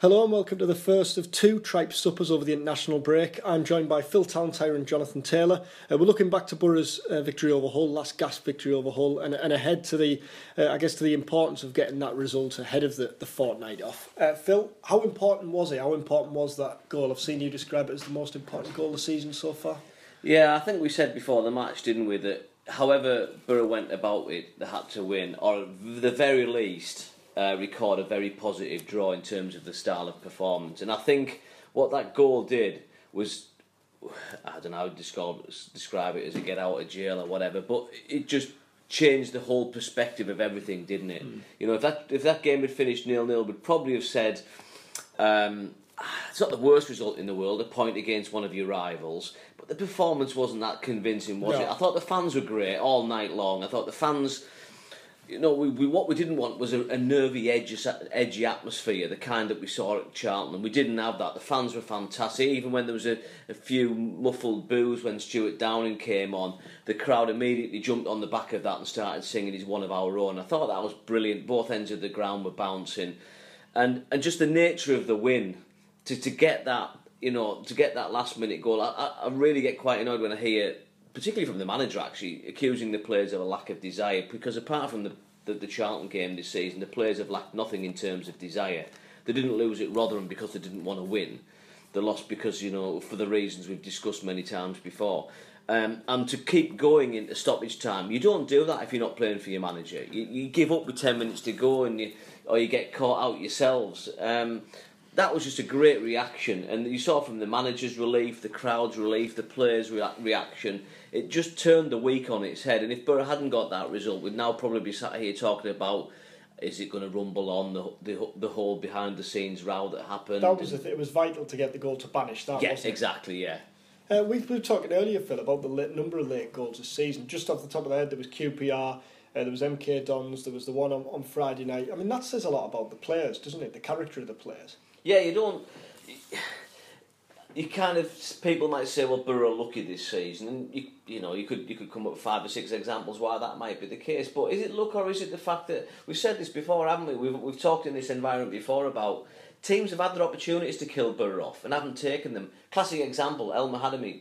Hello and welcome to the first of two Tripe Suppers over the international break. I'm joined by Phil Tallentire and Jonathan Taylor. Uh, we're looking back to Borough's uh, victory over Hull, last gasp victory over Hull, and, and ahead to the, uh, I guess, to the importance of getting that result ahead of the, the fortnight off. Uh, Phil, how important was it? How important was that goal? I've seen you describe it as the most important goal of the season so far. Yeah, I think we said before the match, didn't we, that however Borough went about it, they had to win, or at the very least uh, record a very positive draw in terms of the style of performance. And I think what that goal did was, I don't know how to describe, describe it as a get out of jail or whatever, but it just changed the whole perspective of everything, didn't it? Mm. You know, if that if that game had finished nil nil, we'd probably have said. Um, it's not the worst result in the world, a point against one of your rivals, but the performance wasn't that convincing, was no. it? I thought the fans were great all night long. I thought the fans you know, we, we what we didn't want was a, a nervy, edgy, edgy atmosphere, the kind that we saw at Charlton. We didn't have that. The fans were fantastic. Even when there was a, a few muffled boos when Stewart Downing came on, the crowd immediately jumped on the back of that and started singing "He's one of our own." I thought that was brilliant. Both ends of the ground were bouncing, and and just the nature of the win to to get that, you know, to get that last minute goal. I, I really get quite annoyed when I hear particularly from the manager actually, accusing the players of a lack of desire because apart from the, the, the Charlton game this season, the players have lacked nothing in terms of desire. They didn't lose at Rotherham because they didn't want to win. They lost because, you know, for the reasons we've discussed many times before. Um, and to keep going into stoppage time, you don't do that if you're not playing for your manager. You, you give up with 10 minutes to go and you, or you get caught out yourselves. Um, that was just a great reaction, and you saw from the manager's relief, the crowd's relief, the players' rea- reaction it just turned the week on its head. And if Borough hadn't got that result, we'd now probably be sat here talking about is it going to rumble on the the, the whole behind the scenes row that happened. That was th- it was vital to get the goal to banish that. Yes, exactly. Yeah. Uh, we, we were talking earlier, Phil, about the late, number of late goals this season. Just off the top of the head, there was QPR, uh, there was MK Dons, there was the one on, on Friday night. I mean, that says a lot about the players, doesn't it? The character of the players. Yeah, you don't you kind of people might say, well, Borough lucky this season, and you you know you could you could come up with five or six examples why that might be the case. But is it luck or is it the fact that we've said this before, haven't we? We've we've talked in this environment before about teams have had their opportunities to kill Borough off and haven't taken them. Classic example, El Mahadami.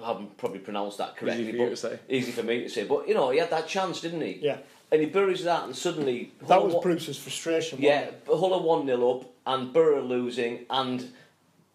I haven't probably pronounced that correctly. Easy for you to say. Easy for me to say, but you know he had that chance, didn't he? Yeah. And he buries that, and suddenly that was Bruce's frustration. Yeah, Hull are one 0 up, and Borough losing, and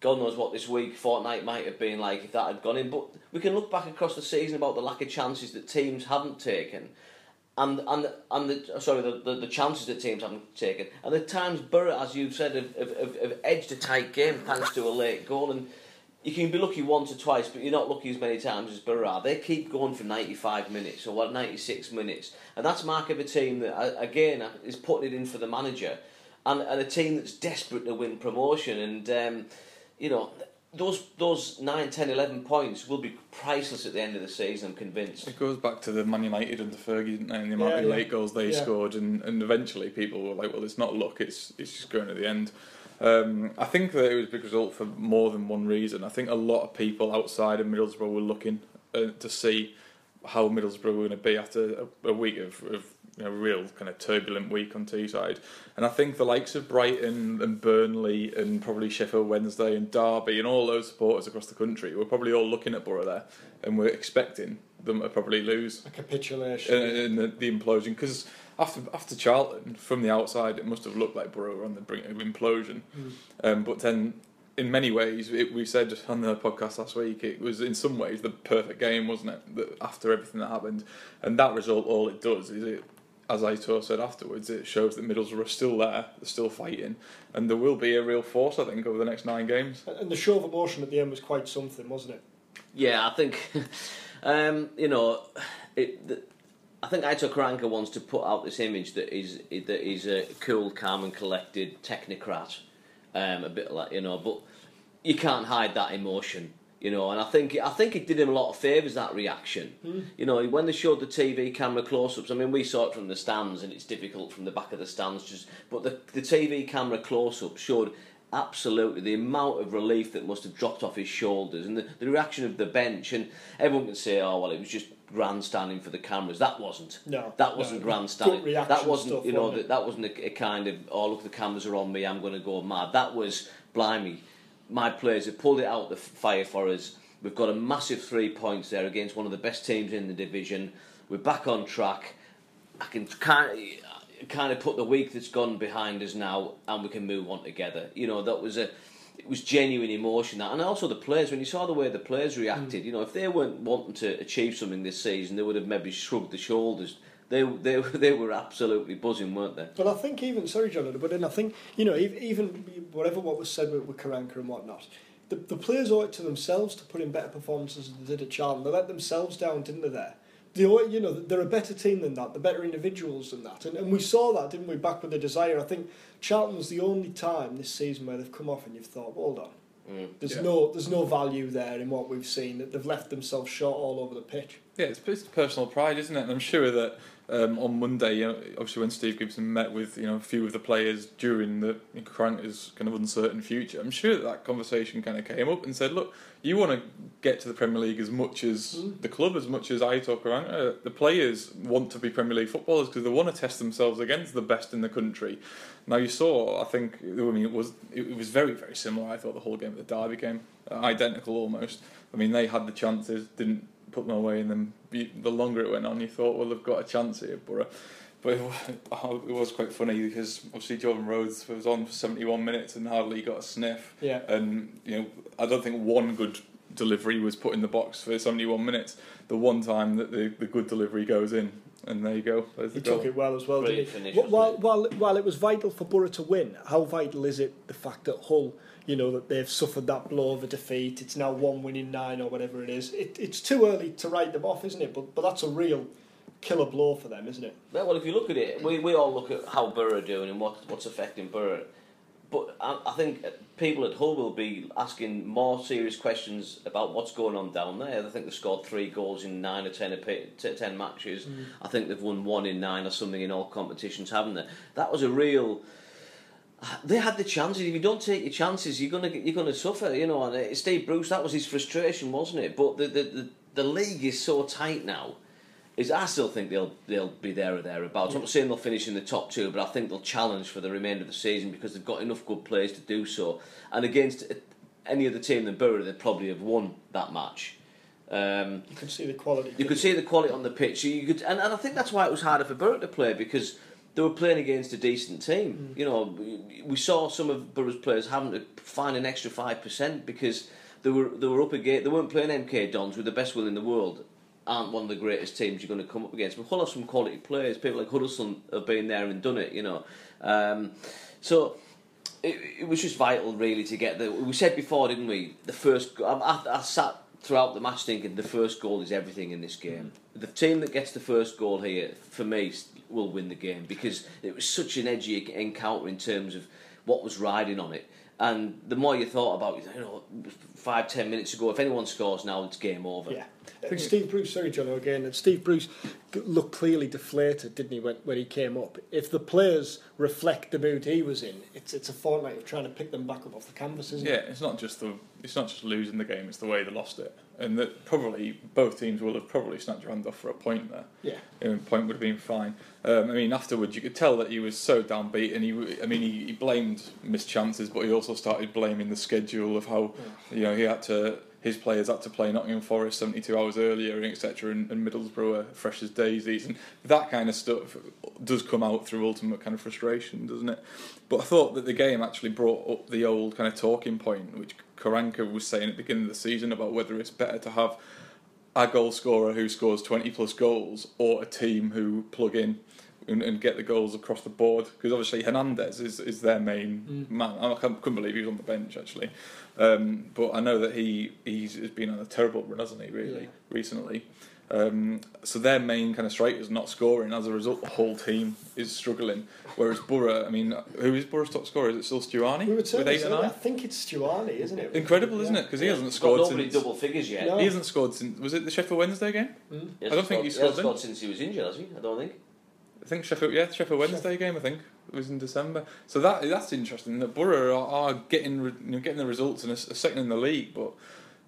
God knows what this week, fortnight might have been like if that had gone in. But we can look back across the season about the lack of chances that teams haven't taken, and and and the sorry the, the, the chances that teams haven't taken, and the times Borough, as you've said, have, have, have edged a tight game thanks to a late goal. And you can be lucky once or twice, but you're not lucky as many times as are. They keep going for 95 minutes or what 96 minutes, and that's mark of a team that again is putting it in for the manager, and, and a team that's desperate to win promotion and. Um, you know, those those 9, 10, 11 points will be priceless at the end of the season, I'm convinced. It goes back to the Man United and the Fergie and the amount yeah, of late goals they yeah. scored, and, and eventually people were like, well, it's not luck, it's, it's just going at the end. Um, I think that it was a big result for more than one reason. I think a lot of people outside of Middlesbrough were looking uh, to see how Middlesbrough were going to be after a, a week of, of you know, real kind of turbulent week on Teesside. And I think the likes of Brighton and Burnley and probably Sheffield Wednesday and Derby and all those supporters across the country were probably all looking at Borough there and we're expecting them to probably lose. A capitulation. In, the, the implosion. Because after after Charlton, from the outside, it must have looked like Borough were on the brink of implosion. Mm. Um, but then in many ways, it, we said on the podcast last week, it was in some ways the perfect game, wasn't it? That after everything that happened, and that result, all it does is it as Aitor said afterwards, it shows that Middlesbrough are still there, they're still fighting, and there will be a real force, I think, over the next nine games. And the show of emotion at the end was quite something, wasn't it? Yeah, I think, um, you know, it. The, I think Aitor Karanka wants to put out this image that is that is a cool, calm, and collected technocrat, um, a bit like you know, but you can't hide that emotion you know, and I think I think it did him a lot of favours that reaction. Mm. You know, when they showed the TV camera close-ups, I mean, we saw it from the stands, and it's difficult from the back of the stands. Just, but the the TV camera close-up showed absolutely the amount of relief that must have dropped off his shoulders, and the, the reaction of the bench. And everyone can say, "Oh, well, it was just grandstanding for the cameras." That wasn't. No, that wasn't no, grandstanding. That wasn't, stuff, you know, that, that wasn't a, a kind of, "Oh, look, the cameras are on me. I'm going to go mad." That was, blimey my players have pulled it out the fire for us. We've got a massive three points there against one of the best teams in the division. We're back on track. I can kind of, kind of put the week that's gone behind us now, and we can move on together. You know, that was a it was genuine emotion that, and also the players. When you saw the way the players reacted, mm. you know, if they weren't wanting to achieve something this season, they would have maybe shrugged the shoulders they they they were absolutely buzzing, weren't they? Well, I think even sorry, John, but then I think you know even whatever what was said with, with Karanka and whatnot, the, the players owe it to themselves to put in better performances than they did at Charlton. They let themselves down, didn't they? There, they you know they're a better team than that. They're better individuals than that, and and we saw that, didn't we? Back with the desire, I think Charlton was the only time this season where they've come off and you've thought, hold on. Mm, there's yeah. no there's no value there in what we've seen. That they've left themselves short all over the pitch. Yeah, it's, it's personal pride, isn't it? And I'm sure that um, on Monday, you know, obviously when Steve Gibson met with you know a few of the players during the Karanka's kind of uncertain future, I'm sure that, that conversation kind of came up and said, look, you want to get to the Premier League as much as mm. the club, as much as Aitor Karanka. The players want to be Premier League footballers because they want to test themselves against the best in the country. Now you saw, I think, I mean, it was it was very very similar. I thought the whole game of the Derby game, uh, identical almost. I mean, they had the chances, didn't put them away, and then the longer it went on, you thought, well, they've got a chance here, Borough. But oh, it was quite funny because obviously Jordan Rhodes was on for 71 minutes and hardly got a sniff. Yeah. And, you know, I don't think one good delivery was put in the box for 71 minutes. The one time that the, the good delivery goes in, and there you go. There's the he goal. took it well as well, didn't he? while, while, while it was vital for Borough to win, how vital is it the fact that Hull you know that they've suffered that blow of a defeat. It's now one winning nine or whatever it is. It, it's too early to write them off, isn't it? But but that's a real killer blow for them, isn't it? Well, if you look at it, we, we all look at how Borough are doing and what what's affecting Borough. But I, I think people at Hull will be asking more serious questions about what's going on down there. I think they've scored three goals in nine or ten, ten matches. Mm. I think they've won one in nine or something in all competitions, haven't they? That was a real they had the chances. If you don't take your chances, you're gonna you're gonna suffer. You know, and uh, Steve Bruce, that was his frustration, wasn't it? But the the, the, the league is so tight now. Is I still think they'll they'll be there or thereabouts. Yeah. I'm not saying they'll finish in the top two, but I think they'll challenge for the remainder of the season because they've got enough good players to do so. And against uh, any other team than Borough, they'd probably have won that match. Um, you could see the quality. You could see the quality on the pitch. You could, and, and I think that's why it was harder for Borough to play because they were playing against a decent team. Mm. You know, we saw some of Borough's players having to find an extra five percent because they were they were up against they weren't playing MK Dons with the best will in the world. Aren't one of the greatest teams you're going to come up against. But Hull have some quality players. People like Huddlestone have been there and done it. You know, um, so. It, it, was just vital, really, to get the. We said before, didn't we? The first. I, I, I sat throughout the match thinking the first goal is everything in this game. Mm. The team that gets the first goal here, for me, will win the game because it was such an edgy encounter in terms of what was riding on it. And the more you thought about it, you know, five, ten minutes ago, if anyone scores now, it's game over. Yeah. I think Steve Bruce, sorry, John, again, and Steve Bruce looked clearly deflated, didn't he, when, when he came up? If the players reflect the mood he was in, it's it's a fortnight of trying to pick them back up off the canvas, isn't yeah, it? Yeah, it's not just the it's not just losing the game; it's the way they lost it, and that probably both teams will have probably snapped your hand off for a point there. Yeah, and a point would have been fine. Um, I mean, afterwards you could tell that he was so downbeat, and he, I mean, he, he blamed missed chances, but he also started blaming the schedule of how yeah. you know he had to his players had to play Nottingham Forest 72 hours earlier, and etc., and, and Middlesbrough are fresh as daisies, and that kind of stuff does come out through ultimate kind of frustration, doesn't it? But I thought that the game actually brought up the old kind of talking point, which Karanka was saying at the beginning of the season about whether it's better to have a goal scorer who scores 20 plus goals or a team who plug in and, and get the goals across the board because obviously Hernandez is, is their main mm. man. I couldn't believe he was on the bench actually, um, but I know that he he's been on a terrible run, hasn't he? Really yeah. recently. Um, so their main kind of strike is not scoring. As a result, the whole team is struggling. Whereas Borough, I mean, who is Borough's top scorer? Is it still Stuani? We would with eight and I think it's Stuani, isn't it? Incredible, isn't it? Because he hasn't Got scored nobody since. double figures yet. No. He hasn't scored since. Was it the Sheffield Wednesday game? He I don't hasn't think he scored- scored hasn't scored since he was injured, has he? I don't think. I think Sheffield, yeah, Sheffield Wednesday game. I think it was in December. So that that's interesting. That Borough are, are getting you know, getting the results and a, a second in the league, but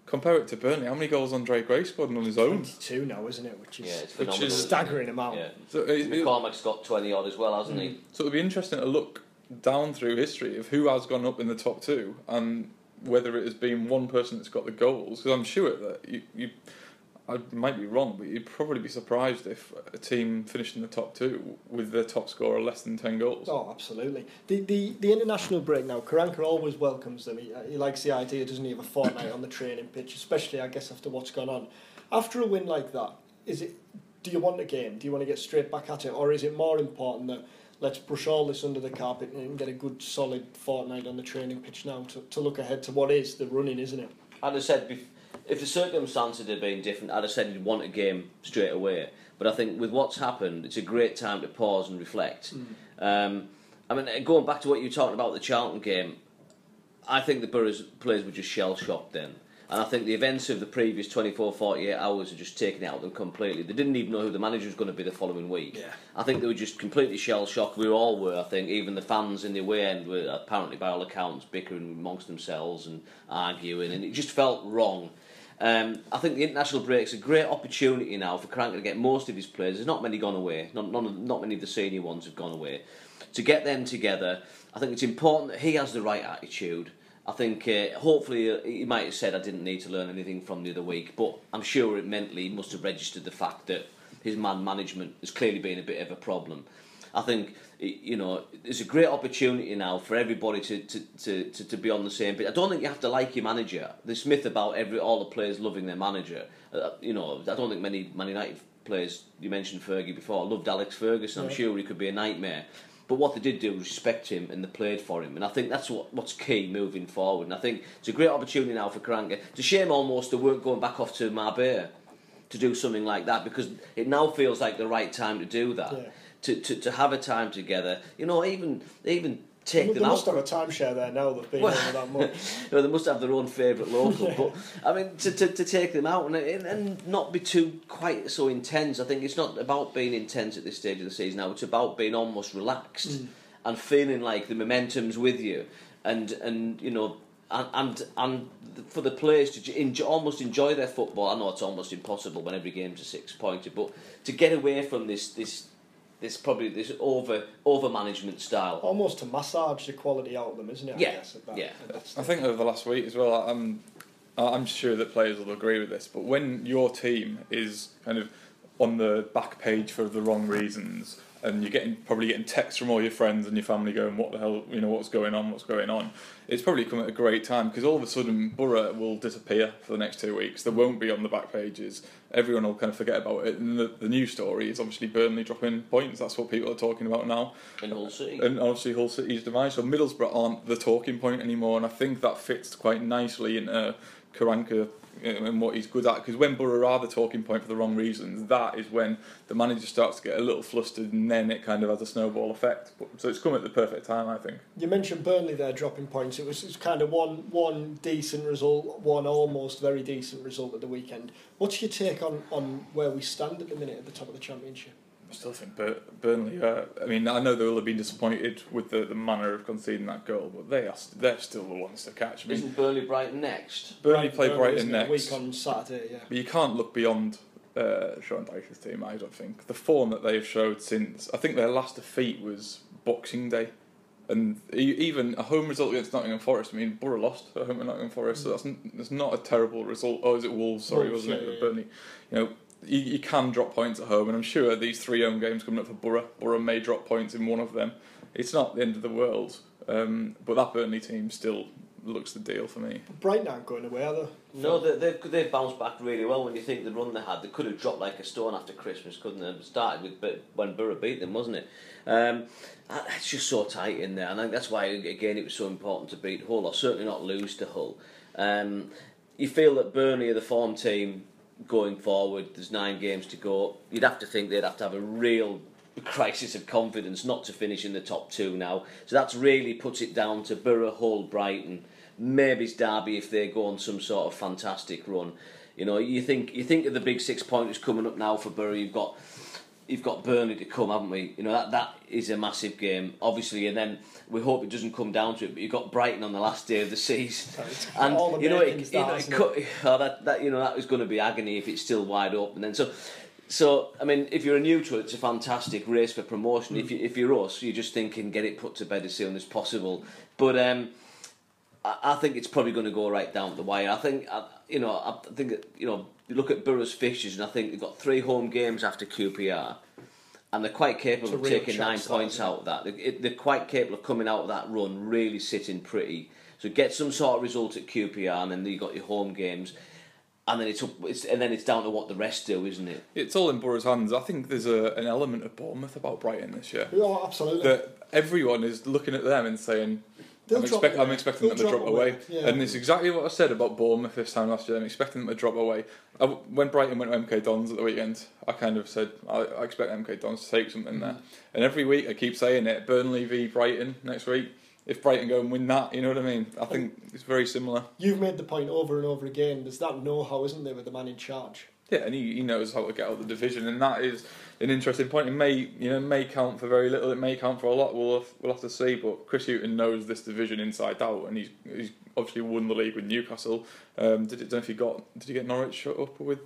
compare it to Burnley. How many goals Andre Gray scored and on his own? 22 now, isn't it? Which is Yeah, it's which is a staggering amount. Yeah. So it, it, McCormack's got 20 odd as well, hasn't he? Mm. so it'll be interesting to look down through history of who has gone up in the top two and whether it has been one person that's got the goals. Because I'm sure that you, you, I might be wrong, but you'd probably be surprised if a team finished in the top two with their top scorer less than ten goals. Oh, absolutely. The, the the international break now, Karanka always welcomes them. He, uh, he likes the idea, doesn't he, of a fortnight on the training pitch, especially, I guess, after what's gone on. After a win like that, is it? Do you want a game? Do you want to get straight back at it, or is it more important that let's brush all this under the carpet and get a good, solid fortnight on the training pitch now to, to look ahead to what is the running, isn't it? I'd said bef- if the circumstances had been different, I'd have said you'd want a game straight away. But I think with what's happened, it's a great time to pause and reflect. Um, I mean, going back to what you were talking about the Charlton game, I think the Borough's players were just shell shocked then. And I think the events of the previous 24, 48 hours are just taken out of them completely. They didn't even know who the manager was going to be the following week. Yeah. I think they were just completely shell shocked. We all were, I think. Even the fans in the away end were apparently, by all accounts, bickering amongst themselves and arguing, and it just felt wrong. Um, I think the international break's a great opportunity now for Karanka to get most of his players. There's not many gone away. Not, of, not many of the senior ones have gone away. To get them together, I think it's important that he has the right attitude. I think uh, hopefully uh, he might have said I didn't need to learn anything from the other week, but I'm sure it mentally he must have registered the fact that his man management has clearly been a bit of a problem. I think you know there's a great opportunity now for everybody to, to, to, to, to be on the same page. I don't think you have to like your manager. This myth about every all the players loving their manager, uh, you know, I don't think many Man United players. You mentioned Fergie before. I loved Alex Ferguson. I'm Yeah. sure he could be a nightmare. But what they did do was respect him and they played for him. And I think that's what, what's key moving forward. And I think it's a great opportunity now for Karanka. It's a shame almost they weren't going back off to Marbella to do something like that because it now feels like the right time to do that. Yeah. To, to, to have a time together. You know, even even take They them must out. have a timeshare there now. They've been Well- over that much. No, they must have their own favourite local. But I mean, to, to, to take them out and, and not be too quite so intense. I think it's not about being intense at this stage of the season now. It's about being almost relaxed mm. and feeling like the momentum's with you, and and you know. And, and and for the players to enjoy, almost enjoy their football, I know it's almost impossible when every game's a six pointer, but to get away from this this this probably this over over management style. Almost to massage the quality out of them, isn't it? I Yeah, guess, that- yeah. I think over the last week as well, I'm I'm sure that players will agree with this. But when your team is kind of on the back page for the wrong reasons, and you're getting probably getting texts from all your friends and your family going, "What the hell? You know what's going on? What's going on?" It's probably come at a great time because all of a sudden Borough will disappear for the next two weeks. They won't be on the back pages. Everyone will kind of forget about it. And the, the news story is obviously Burnley dropping points. That's what people are talking about now in Hull City. and obviously Hull City's demise. So Middlesbrough aren't the talking point anymore, and I think that fits quite nicely into Karanka uh, and what he's good at. Because when Borough are the talking point for the wrong reasons, that is when the manager starts to get a little flustered, and then it kind of has a snowball effect. So it's come at the perfect time, I think. You mentioned Burnley there dropping points. It was, it was kind of one one decent result, one almost very decent result at the weekend. What's your take on, on where we stand at the minute at the top of the championship? I still think Bur- Burnley. Uh, I mean, I know they will have been disappointed with the, the manner of conceding that goal, but they are st- they're still the ones to catch. I mean, Isn't Burnley Brighton next? Burnley play Brighton next. Week on Saturday, yeah. But you can't look beyond uh, Sean Dyche's team, I don't think. The form that they've showed since, I think their last defeat was Boxing Day. And e- even a home result against Nottingham Forest, I mean, Borough lost at home at Nottingham Forest, so that's, n- that's not a terrible result. Oh, is it Wolves? Sorry, Wolves, wasn't yeah, it? yeah, Burnley. You know, you, you can drop points at home, and I'm sure these three home games coming up for Borough, Borough may drop points in one of them. It's not the end of the world, um, but that Burnley team still looks the deal for me. Brighton aren't going away, are they? No, they, they've, they've bounced back really well when you think the run they had. They could have dropped like a stone after Christmas, couldn't they? It started with but when Borough beat them, wasn't it? Um, and it's just so tight in there, and I think that's why, again, it was so important to beat Hull, or certainly not lose to Hull. Um, you feel that Burnley are the form team going forward. There's nine games to go. You'd have to think they'd have to have a real crisis of confidence not to finish in the top two now. So that's really puts it down to Borough, Hull, Brighton, maybe it's Derby if they go on some sort of fantastic run. You know, you think you think of the big six pointers coming up now for Borough. You've got you've got Burnley to come, haven't we? You know that that is a massive game, obviously, and then we hope it doesn't come down to it. But you've got Brighton on the last day of the season, and you know, it, you know, it cut, oh, that, that you know that was going to be agony if it's still wide open. Then so. So, I mean, if you're a neutral, it's a fantastic race for promotion. Mm. If, you, if you're us, you're just thinking get it put to bed as soon as possible. But um, I, I think it's probably going to go right down the wire. I think, I, you know, I think you know, you look at Borough's fixtures, and I think they've got three home games after QPR, and they're quite capable of taking nine points out of that. They're quite capable of coming out of that run really sitting pretty. So get some sort of result at QPR, and then you got your home games and then it's, up, it's and then it's down to what the rest do, isn't it? It's all in Borough's hands. I think there's a, an element of Bournemouth about Brighton this year. Oh, absolutely. That everyone is looking at them and saying, I'm, expect, I'm, expecting They'll them to drop, away. away. Yeah. And it's exactly what I said about Bournemouth this time last year. I'm expecting them to drop away. I, when Brighton went to MK Dons at the weekend, I kind of said, I, I expect MK Dons to take something mm. there. And every week I keep saying it Burnley v Brighton next week if Brighton go and win that, you know what I mean? I think it's very similar. You've made the point over and over again. There's that know-how, isn't there, with the man in charge? Yeah, and he, he knows how to get out of the division, and that is an interesting point. It may you know may count for very little. It may count for a lot. We'll have, we'll have to see. But Chris Hughton knows this division inside out, and he's he's obviously won the league with Newcastle. Um, did it? Don't know if he got did he get Norwich shut up with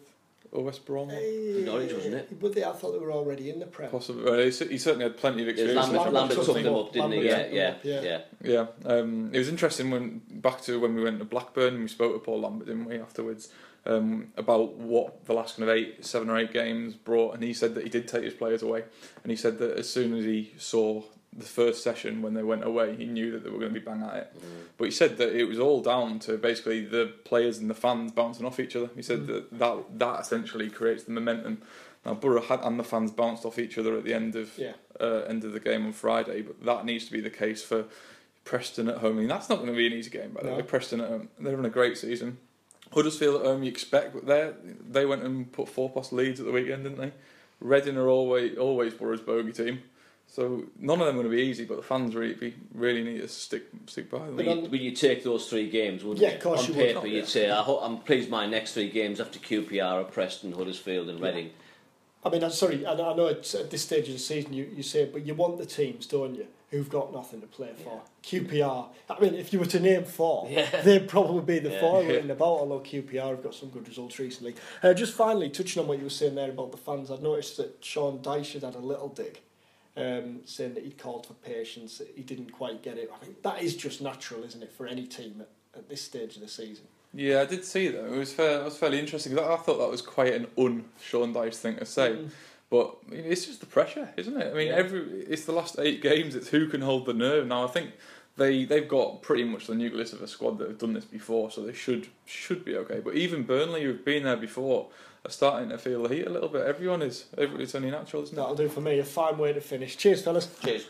or West Brom? Uh, Norwich, wasn't it? But they, I thought they were already in the Prem. Possibly. Well, he, he certainly had plenty of experience. Yeah, Lambert, Lambert, took them up, didn't he? Yeah, yeah, yeah. Yeah. yeah. Um, it was interesting when back to when we went to Blackburn and we spoke to Paul Lambert, didn't we, afterwards, um, about what the last kind of eight, seven or eight games brought, and he said that he did take his players away, and he said that as soon as he saw the first session when they went away, he knew that they were going to be bang at it. Mm. But he said that it was all down to basically the players and the fans bouncing off each other. He said mm. that, that that essentially creates the momentum. Now Borough had, and the fans bounced off each other at the end of yeah. uh, end of the game on Friday, but that needs to be the case for Preston at home. I mean, that's not going to be an easy game, by the way. Preston at home, they're having a great season. Huddersfield at home, you expect, but they they went and put four past Leeds at the weekend, didn't they? Reading are always always Borough's bogey team. So none of them are going to be easy, but the fans really really need to stick stick by them. But you, you take those three games, wouldn't yeah, you? Of course On you paper, would, you'd say, I am pleased my next three games after QPR are Preston, Huddersfield, and Reading. Yeah. I mean, I'm sorry, I know it's at this stage of the season you, you say, but you want the teams, don't you, who've got nothing to play for. Yeah. QPR, I mean, if you were to name four, yeah. they'd probably be the yeah. four we're in about, although QPR have got some good results recently. Uh, just finally, touching on what you were saying there about the fans, I've noticed that Sean Dyche had had a little dig um, saying that he called for patience. He didn't quite get it. I mean, that is just natural, isn't it, for any team at, at this stage of the season? Yeah, I did see that. It was fair, it was fairly interesting. I thought that was quite an un Sean Dyche thing to say. Mm. But it's just the pressure, isn't it? I mean, yeah. every it's the last eight games. It's who can hold the nerve. Now, I think they they've got pretty much the nucleus of a squad that have done this before, so they should should be okay. But even Burnley, who've been there before, are starting to feel the heat a little bit. Everyone is. It's only natural, isn't it? That'll do for me. A fine way to finish. Cheers, fellas. Cheers.